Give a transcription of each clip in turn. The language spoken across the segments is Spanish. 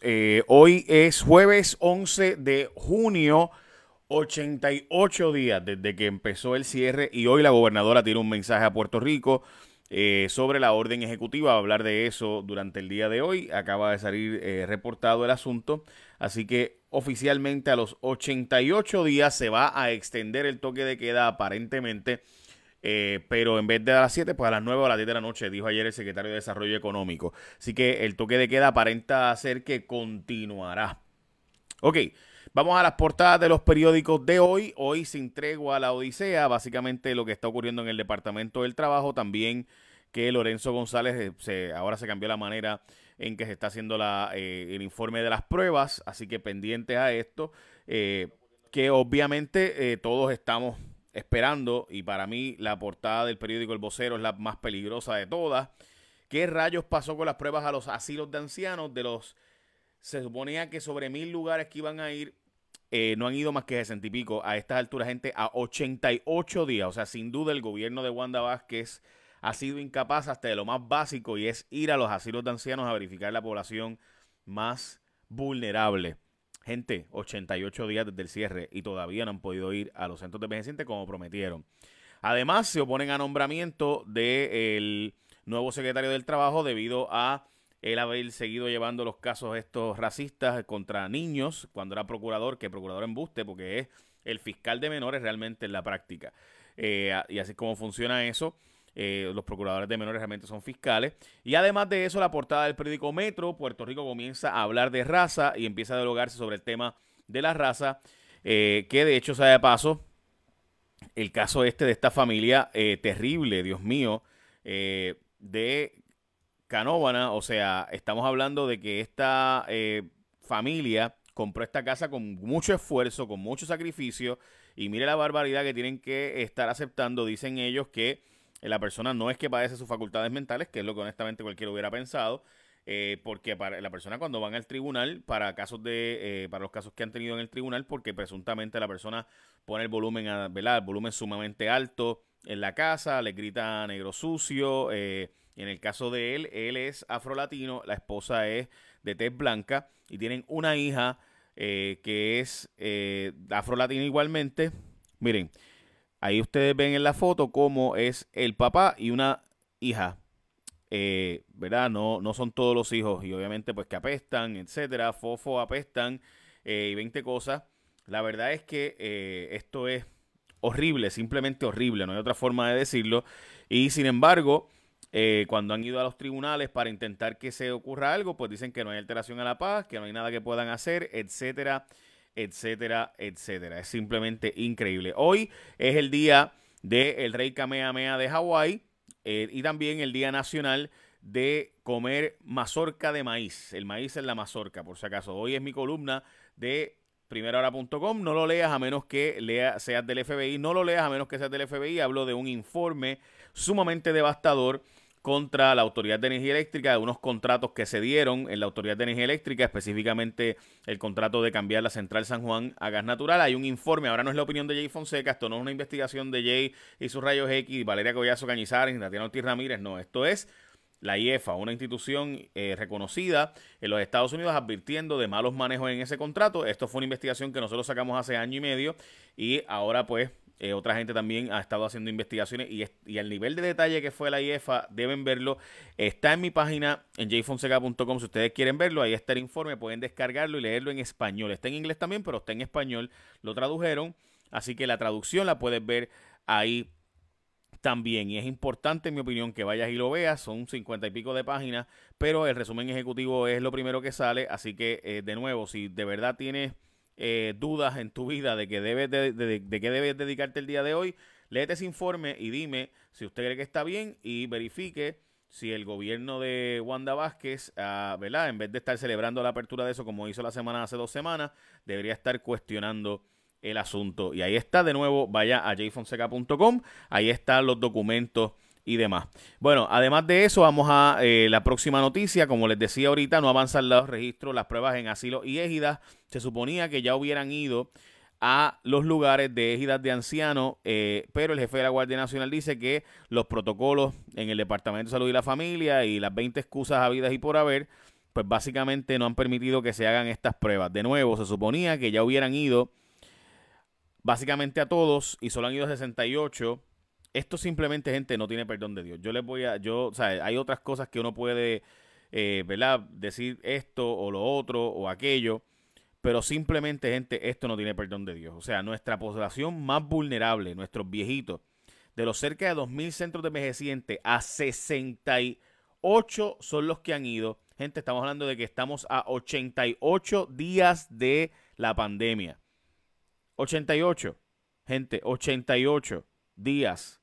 Eh, hoy es jueves 11 de junio, 88 días desde que empezó el cierre y hoy la gobernadora tiene un mensaje a Puerto Rico eh, sobre la orden ejecutiva. Va a hablar de eso durante el día de hoy. Acaba de salir eh, reportado el asunto. Así que oficialmente a los 88 días se va a extender el toque de queda aparentemente eh, pero en vez de a las 7, pues a las 9 o a las 10 de la noche, dijo ayer el secretario de Desarrollo Económico. Así que el toque de queda aparenta ser que continuará. Ok, vamos a las portadas de los periódicos de hoy. Hoy sin tregua a la Odisea, básicamente lo que está ocurriendo en el Departamento del Trabajo, también que Lorenzo González eh, se, ahora se cambió la manera en que se está haciendo eh, el informe de las pruebas, así que pendientes a esto, que obviamente todos estamos esperando, y para mí la portada del periódico El Vocero es la más peligrosa de todas. ¿Qué rayos pasó con las pruebas a los asilos de ancianos? De los. Se suponía que sobre mil lugares que iban a ir, eh, no han ido más que 60 y pico. A estas alturas, gente, a 88 días. O sea, sin duda, el gobierno de Wanda Vázquez ha sido incapaz hasta de lo más básico y es ir a los asilos de ancianos a verificar la población más vulnerable. Gente, 88 días desde el cierre y todavía no han podido ir a los centros de envejecientes como prometieron. Además, se oponen a nombramiento del nuevo secretario del Trabajo debido a él haber seguido llevando los casos estos racistas contra niños cuando era procurador, que procurador en buste, porque es el fiscal de menores realmente en la práctica. Eh, y así es como funciona eso. Eh, los procuradores de menores realmente son fiscales. Y además de eso, la portada del periódico Metro, Puerto Rico comienza a hablar de raza y empieza a dialogarse sobre el tema de la raza, eh, que de hecho, sabe de paso, el caso este de esta familia eh, terrible, Dios mío, de Canóvana, o sea, estamos hablando de que esta familia compró esta casa con mucho esfuerzo, con mucho sacrificio, y mire la barbaridad que tienen que estar aceptando, dicen ellos que la persona no es que padece sus facultades mentales, que es lo que honestamente cualquiera hubiera pensado, eh, porque la persona cuando van al tribunal para casos de eh, para los casos que han tenido en el tribunal porque presuntamente la persona pone el volumen a, ¿verdad? el volumen sumamente alto en la casa le grita negro sucio eh, en el caso de él él es afrolatino la esposa es de tez blanca y tienen una hija que es afrolatina igualmente miren Ahí ustedes ven en la foto cómo es el papá y una hija. Eh, ¿Verdad? No, no son todos los hijos. Y obviamente, pues que apestan, etcétera. Fofo apestan eh, y 20 cosas. La verdad es que eh, esto es horrible, simplemente horrible. No hay otra forma de decirlo. Y sin embargo, cuando han ido a los tribunales para intentar que se ocurra algo, pues dicen que no hay alteración a la paz, que no hay nada que puedan hacer, etcétera etcétera, etcétera. Es simplemente increíble. Hoy es el día del rey Kamehameha de Hawái eh, y también el día nacional de comer mazorca de maíz. El maíz es la mazorca, por si acaso. Hoy es mi columna de primerahora.com. No lo leas a menos que lea, seas del FBI. No lo leas a menos que seas del FBI. Hablo de un informe sumamente devastador contra la Autoridad de Energía Eléctrica de unos contratos que se dieron en la Autoridad de Energía Eléctrica, específicamente el contrato de cambiar la central San Juan a gas natural. Hay un informe, ahora no es la opinión de Jay Fonseca, esto no es una investigación de Jay y sus rayos X, Valeria Collazo Cañizares, Tatiana Ortiz Ramírez, no, esto es la IEFA, una institución eh, reconocida en los Estados Unidos advirtiendo de malos manejos en ese contrato. Esto fue una investigación que nosotros sacamos hace año y medio y ahora pues eh, otra gente también ha estado haciendo investigaciones y, y el nivel de detalle que fue la IEFA, deben verlo. Está en mi página en jfonseca.com. Si ustedes quieren verlo, ahí está el informe. Pueden descargarlo y leerlo en español. Está en inglés también, pero está en español. Lo tradujeron. Así que la traducción la puedes ver ahí también. Y es importante, en mi opinión, que vayas y lo veas. Son cincuenta y pico de páginas, pero el resumen ejecutivo es lo primero que sale. Así que, eh, de nuevo, si de verdad tienes eh, dudas en tu vida de que debes de, qué debes dedicarte el día de hoy, léete ese informe y dime si usted cree que está bien y verifique si el gobierno de Wanda Vázquez, ah, ¿verdad? En vez de estar celebrando la apertura de eso como hizo la semana hace dos semanas, debería estar cuestionando el asunto. Y ahí está de nuevo, vaya a jfonseca.com, ahí están los documentos y demás. Bueno, además de eso, vamos a eh, la próxima noticia. Como les decía ahorita, no avanzan los registros, las pruebas en asilo y égidas. Se suponía que ya hubieran ido a los lugares de égidas de ancianos, eh, pero el jefe de la Guardia Nacional dice que los protocolos en el Departamento de Salud y la Familia y las 20 excusas habidas y por haber pues básicamente no han permitido que se hagan estas pruebas. De nuevo, se suponía que ya hubieran ido básicamente a todos y solo han ido 68. Esto simplemente, gente, no tiene perdón de Dios. Yo les voy a, yo, o sea, hay otras cosas que uno puede, eh, ¿verdad? Decir esto o lo otro o aquello. Pero simplemente, gente, esto no tiene perdón de Dios. O sea, nuestra población más vulnerable, nuestros viejitos, de los cerca de 2.000 centros de envejecientes, a 68 son los que han ido. Gente, estamos hablando de que estamos a 88 días de la pandemia. 88. Gente, 88 días.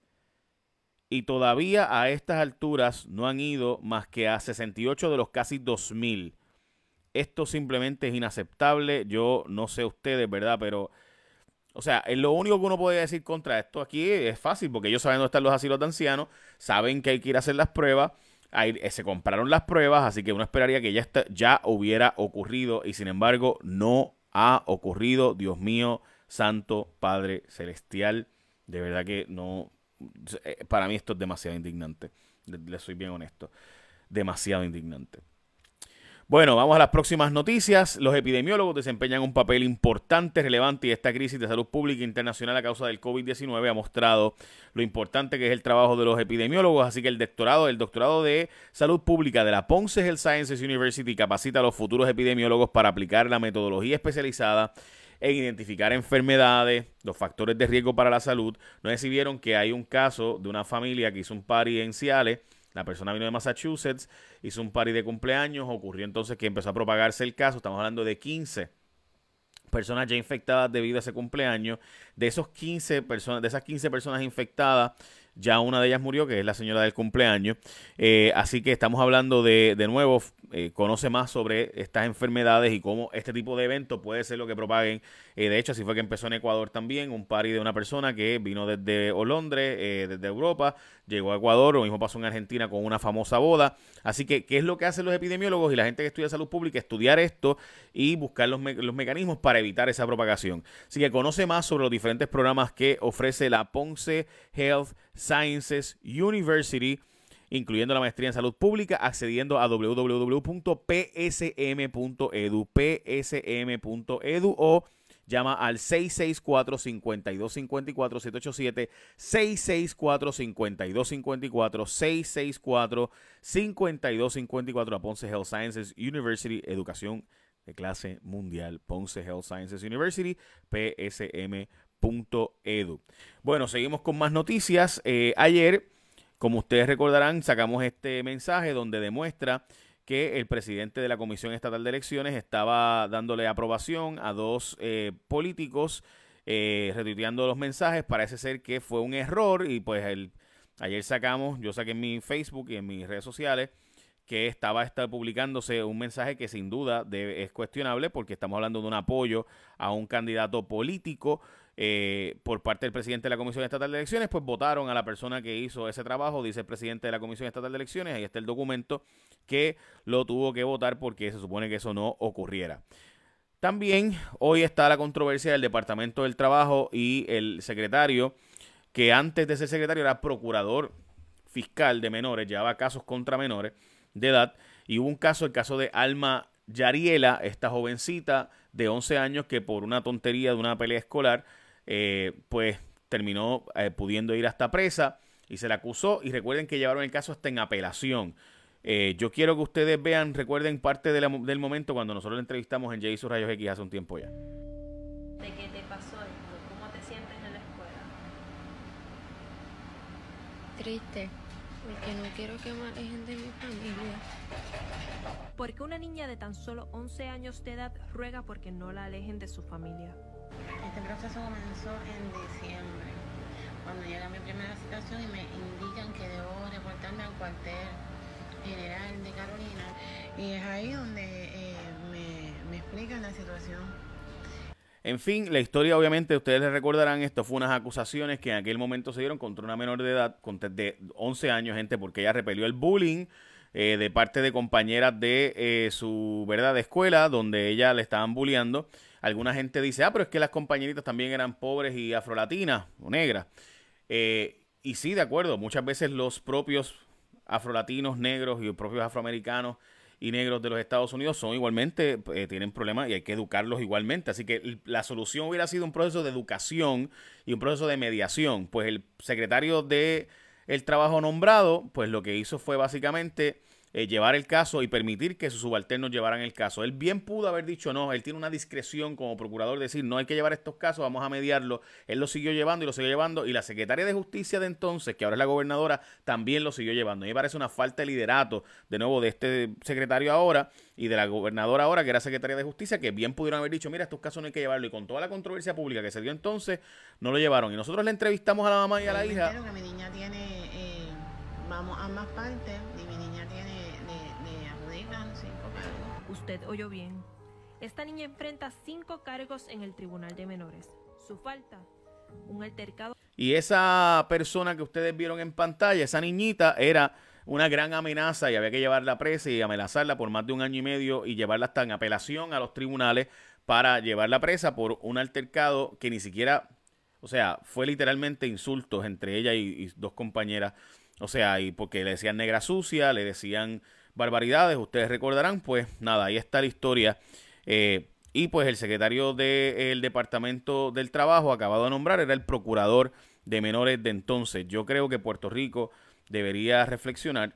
Y todavía a estas alturas no han ido más que a 68 de los casi 2.000. Esto simplemente es inaceptable. Yo no sé ustedes, ¿verdad? Pero, o sea, lo único que uno puede decir contra esto aquí es fácil, porque ellos saben dónde están los asilos de ancianos, saben que hay que ir a hacer las pruebas. Eh, se compraron las pruebas, así que uno esperaría que ya, ya hubiera ocurrido y sin embargo no ha ocurrido. Dios mío, Santo Padre Celestial, de verdad que no, para mí esto es demasiado indignante, le soy bien honesto, demasiado indignante. Bueno, vamos a las próximas noticias. Los epidemiólogos desempeñan un papel importante, relevante y esta crisis de salud pública internacional a causa del COVID-19 ha mostrado lo importante que es el trabajo de los epidemiólogos. Así que el doctorado, el doctorado de salud pública de la Ponce Health Sciences University capacita a los futuros epidemiólogos para aplicar la metodología especializada en identificar enfermedades, los factores de riesgo para la salud. No vieron que hay un caso de una familia que hizo un party en Ciales la persona vino de Massachusetts, hizo un party de cumpleaños, ocurrió entonces que empezó a propagarse el caso, estamos hablando de 15 personas ya infectadas debido a ese cumpleaños. De esos 15 personas, de esas 15 personas infectadas, ya una de ellas murió, que es la señora del cumpleaños. Eh, así que estamos hablando de, de nuevo, eh, conoce más sobre estas enfermedades y cómo este tipo de eventos puede ser lo que propaguen. Eh, de hecho, así fue que empezó en Ecuador también, un party de una persona que vino desde Londres, desde Europa, llegó a Ecuador, lo mismo pasó en Argentina con una famosa boda. Así que, ¿qué es lo que hacen los epidemiólogos y la gente que estudia salud pública? Estudiar esto y buscar los, los mecanismos para evitar esa propagación. Así que conoce más sobre los diferentes programas que ofrece la Ponce Health Sciences University, incluyendo la maestría en salud pública, accediendo a www.psm.edu, psm.edu o llama al 664-5254, 787-664-5254, 664-5254 a Ponce Health Sciences University, educación de clase mundial, Ponce Health Sciences University, psm.edu. Edu. Bueno, seguimos con más noticias. Eh, ayer, como ustedes recordarán, sacamos este mensaje donde demuestra que el presidente de la Comisión Estatal de Elecciones estaba dándole aprobación a dos eh, políticos, eh, retuiteando los mensajes. Parece ser que fue un error y pues el, ayer sacamos, yo saqué en mi Facebook y en mis redes sociales que estaba publicándose un mensaje que sin duda es cuestionable porque estamos hablando de un apoyo a un candidato político eh, por parte del presidente de la Comisión Estatal de Elecciones, pues votaron a la persona que hizo ese trabajo, dice el presidente de la Comisión Estatal de Elecciones, ahí está el documento que lo tuvo que votar porque se supone que eso no ocurriera. También hoy está la controversia del Departamento del Trabajo y el secretario, que antes de ser secretario era procurador fiscal de menores, llevaba casos contra menores de edad, y hubo un caso, el caso de Alma Yariela, esta jovencita de 11 años que por una tontería de una pelea escolar eh, pues terminó eh, pudiendo ir hasta presa y se la acusó. Y recuerden que llevaron el caso hasta en apelación. Eh, yo quiero que ustedes vean, recuerden parte del momento cuando nosotros le entrevistamos en J.S. Rayos X hace un tiempo ya. ¿De qué te pasó ¿Cómo te sientes en la escuela? Triste, porque no quiero que más gente de mi familia. Porque una niña de tan solo 11 años de edad ruega porque no la alejen de su familia. Este proceso comenzó en diciembre, cuando llega mi primera situación y me indican que debo reportarme al cuartel general de Carolina. Y es ahí donde eh, me, me explican la situación. En fin, la historia obviamente ustedes les recordarán, esto fue unas acusaciones que en aquel momento se dieron contra una menor de edad, de 11 años, gente, porque ella repelió el bullying eh, de parte de compañeras de eh, su verdad de escuela, donde ella le estaban bulleando Alguna gente dice, ah, pero es que las compañeritas también eran pobres y afrolatinas o negras. Eh, y sí, de acuerdo, muchas veces los propios afrolatinos negros y los propios afroamericanos y negros de los Estados Unidos son igualmente, eh, tienen problemas y hay que educarlos igualmente. Así que la solución hubiera sido un proceso de educación y un proceso de mediación. Pues el secretario de el trabajo nombrado, pues lo que hizo fue básicamente eh, llevar el caso y permitir que sus subalternos llevaran el caso. Él bien pudo haber dicho no, él tiene una discreción como procurador, decir no hay que llevar estos casos, vamos a mediarlo. Él lo siguió llevando y lo siguió llevando y la secretaria de justicia de entonces, que ahora es la gobernadora, también lo siguió llevando. A mí me parece una falta de liderato, de nuevo, de este secretario ahora y de la gobernadora ahora, que era secretaria de justicia, que bien pudieron haber dicho, mira, estos casos no hay que llevarlo. Y con toda la controversia pública que se dio entonces, no lo llevaron. Y nosotros le entrevistamos a la mamá y a la hija. que mi niña tiene, eh, vamos a más partes, Usted oyó bien. Esta niña enfrenta cinco cargos en el Tribunal de Menores. Su falta, un altercado. Y esa persona que ustedes vieron en pantalla, esa niñita, era una gran amenaza y había que llevarla presa y amenazarla por más de un año y medio y llevarla hasta en apelación a los tribunales para llevarla presa por un altercado que ni siquiera, o sea, fue literalmente insultos entre ella y, y dos compañeras. O sea, y porque le decían negra sucia, le decían barbaridades, ustedes recordarán, pues nada, ahí está la historia. Eh, y pues el secretario del Departamento del Trabajo, acabado de nombrar, era el procurador de menores de entonces. Yo creo que Puerto Rico debería reflexionar,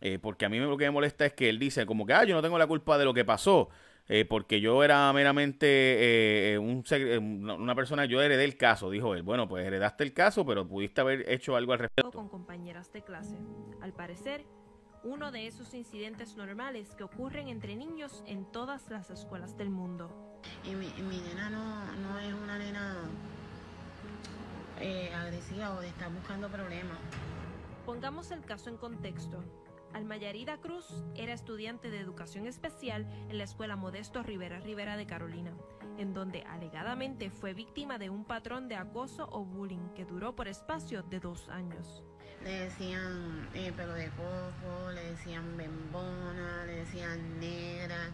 eh, porque a mí lo que me molesta es que él dice como que, ah, yo no tengo la culpa de lo que pasó. Eh, porque yo era meramente un, una persona, yo heredé el caso, dijo él. Bueno, pues heredaste el caso, pero pudiste haber hecho algo al respecto. Con compañeras de clase. Al parecer, uno de esos incidentes normales que ocurren entre niños en todas las escuelas del mundo. Y mi, nena no, es una nena eh, agresiva o de estar buscando problemas. Pongamos el caso en contexto. Almayarida Cruz era estudiante de educación especial en la escuela Modesto Rivera Rivera de Carolina, en donde alegadamente fue víctima de un patrón de acoso o bullying que duró por espacio de dos años le decían eh, pelo de cojo, le decían bembona, le decían negra,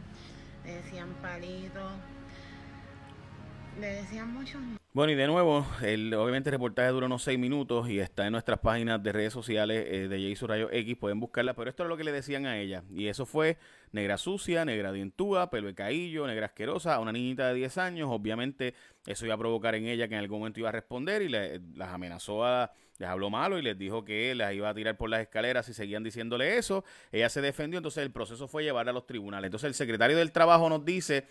le decían palito, le decían muchos bueno, y de nuevo, el, obviamente el reportaje dura unos seis minutos y está en nuestras páginas de redes sociales eh, de Jason Rayo X, pueden buscarla, pero esto es lo que le decían a ella. Y eso fue negra sucia, negra dientúa, pelo de caillo, negra asquerosa, a una niñita de 10 años. Obviamente eso iba a provocar en ella que en algún momento iba a responder y le, las amenazó a, les habló malo y les dijo que las iba a tirar por las escaleras y seguían diciéndole eso. Ella se defendió, entonces el proceso fue llevarla a los tribunales. Entonces el secretario del trabajo nos dice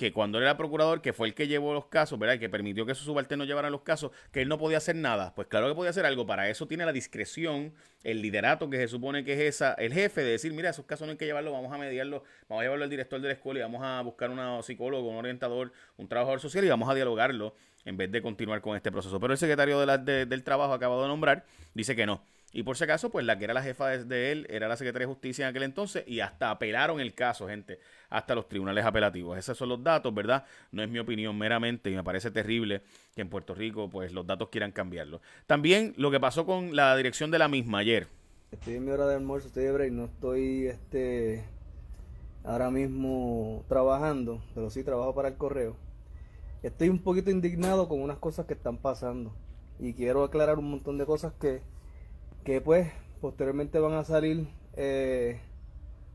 que cuando él era procurador, que fue el que llevó los casos, ¿verdad? Que permitió que sus subalternos llevaran los casos, que él no podía hacer nada. Pues claro que podía hacer algo. Para eso tiene la discreción, el liderato que se supone que es esa, el jefe de decir, mira, esos casos no hay que llevarlos, vamos a mediarlos, vamos a llevarlo al director de la escuela y vamos a buscar un psicólogo, un orientador, un trabajador social y vamos a dialogarlo en vez de continuar con este proceso. Pero el secretario de la, del trabajo acabado de nombrar dice que no y por si acaso, pues la que era la jefa de, él era la secretaria de justicia en aquel entonces y hasta apelaron el caso, gente, hasta los tribunales apelativos. Esos son los datos, ¿verdad? No es mi opinión meramente y me parece terrible que en Puerto Rico, pues los datos quieran cambiarlo. También lo que pasó con la dirección de la misma ayer. Estoy en mi hora de almuerzo, estoy de break, no estoy este ahora mismo trabajando, pero sí trabajo para el correo. Estoy un poquito indignado con unas cosas que están pasando y quiero aclarar un montón de cosas que que pues posteriormente van a salir eh,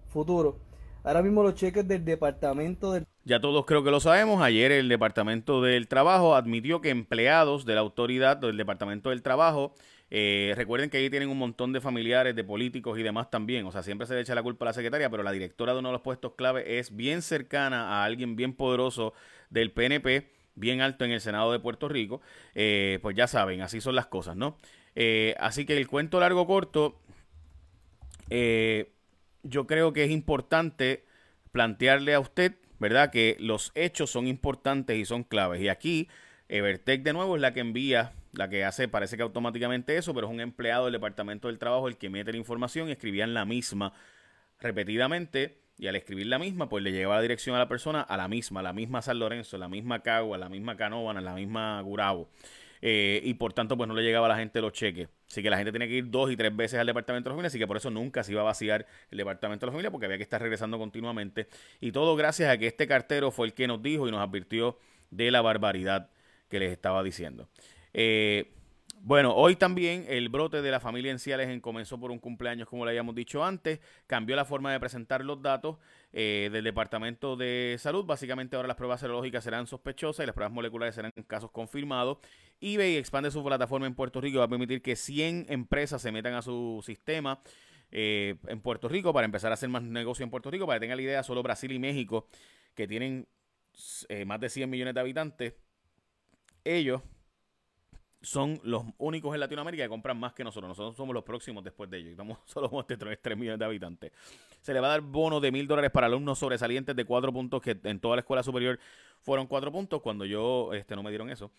futuro. Ahora mismo los cheques del departamento del... Ya todos creo que lo sabemos. Ayer el Departamento del Trabajo admitió que empleados de la autoridad del Departamento del Trabajo, eh, recuerden que ahí tienen un montón de familiares, de políticos y demás también. O sea, siempre se le echa la culpa a la secretaria, pero la directora de uno de los puestos clave es bien cercana a alguien bien poderoso del PNP, bien alto en el Senado de Puerto Rico. Eh, pues ya saben, así son las cosas, ¿no? Eh, así que el cuento largo corto, eh, yo creo que es importante plantearle a usted, ¿verdad? Que los hechos son importantes y son claves. Y aquí, Evertech de nuevo es la que envía, la que hace, parece que automáticamente eso, pero es un empleado del Departamento del Trabajo el que mete la información y escribían la misma repetidamente. Y al escribir la misma, pues le lleva la dirección a la persona a la misma, a la misma San Lorenzo, a la misma Cagua, a la misma Canóvana, a la misma Gurabo. Eh, y por tanto pues no le llegaba a la gente los cheques. Así que la gente tenía que ir dos y tres veces al departamento de la familia, así que por eso nunca se iba a vaciar el departamento de la familia porque había que estar regresando continuamente. Y todo gracias a que este cartero fue el que nos dijo y nos advirtió de la barbaridad que les estaba diciendo. Eh, Bueno, hoy también el brote de la familia Enciales comenzó por un cumpleaños, como le habíamos dicho antes. Cambió la forma de presentar los datos eh, del Departamento de Salud. Básicamente ahora las pruebas serológicas serán sospechosas y las pruebas moleculares serán casos confirmados. eBay expande su plataforma en Puerto Rico y va a permitir que 100 empresas se metan a su sistema. Eh, en Puerto Rico para empezar a hacer más negocio en Puerto Rico. Para que tengan la idea, solo Brasil y México, que tienen eh, más de 100 millones de habitantes, ellos son los únicos en Latinoamérica que compran más que nosotros. Nosotros somos los próximos después de ellos. Estamos solo de 3, millones de habitantes. Se le va a dar bono de mil dólares para alumnos sobresalientes de cuatro puntos, que en toda la escuela superior fueron cuatro puntos. Cuando yo este, no me dieron eso.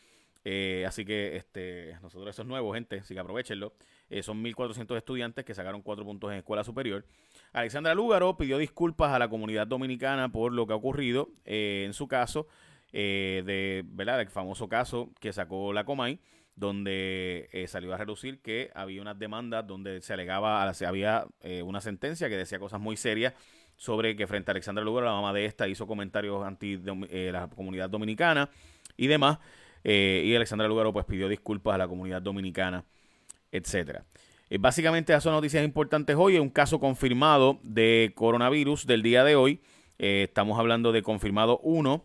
Eh, así que este, nosotros eso es nuevo, gente, así que aprovechenlo. Eh, son 1.400 estudiantes que sacaron cuatro puntos en escuela superior. Alexandra Lúgaro pidió disculpas a la comunidad dominicana por lo que ha ocurrido eh, en su caso, de, ¿verdad? El famoso caso que sacó la Comay donde eh, salió a relucir que había unas demandas donde se alegaba, se había eh, una sentencia que decía cosas muy serias sobre que frente a Alexandra Lugar, la mamá de esta, hizo comentarios anti eh, la comunidad dominicana y demás. Y Alexandra Lugaro pues pidió disculpas a la comunidad dominicana, etcétera. básicamente esas son noticias importantes hoy. Un caso confirmado de coronavirus del día de hoy. estamos hablando de confirmado uno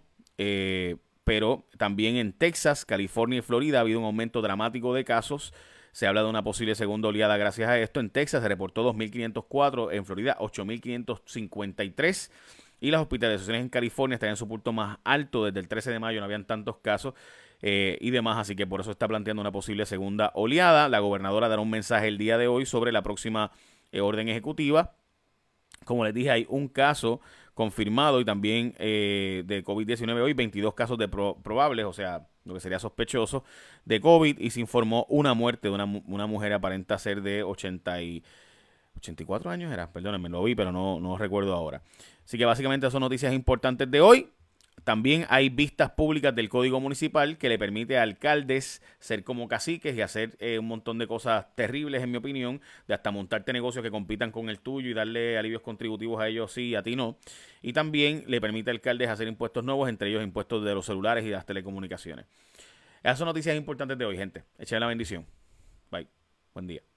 pero también en Texas, California y Florida ha habido un aumento dramático de casos. Se habla de una posible segunda oleada gracias a esto. En Texas se reportó 2.504, en Florida 8.553 y las hospitalizaciones en California están en su punto más alto desde el 13 de mayo, no habían tantos casos eh, y demás, así que por eso está planteando una posible segunda oleada. La gobernadora dará un mensaje el día de hoy sobre la próxima eh, orden ejecutiva. Como les dije, hay un caso confirmado y también eh, de COVID-19 hoy, 22 casos de probables, o sea, lo que sería sospechoso de COVID y se informó una muerte de una, una mujer aparenta ser de 80 y 84 años era, perdónenme, lo vi, pero no, no recuerdo ahora. Así que básicamente son noticias importantes de hoy. También hay vistas públicas del Código Municipal que le permite a alcaldes ser como caciques y hacer eh, un montón de cosas terribles, en mi opinión, de hasta montarte negocios que compitan con el tuyo y darle alivios contributivos a ellos sí y a ti no. Y también le permite a alcaldes hacer impuestos nuevos, entre ellos impuestos de los celulares y de las telecomunicaciones. Esas son noticias importantes de hoy, gente. Echen la bendición. Bye. Buen día.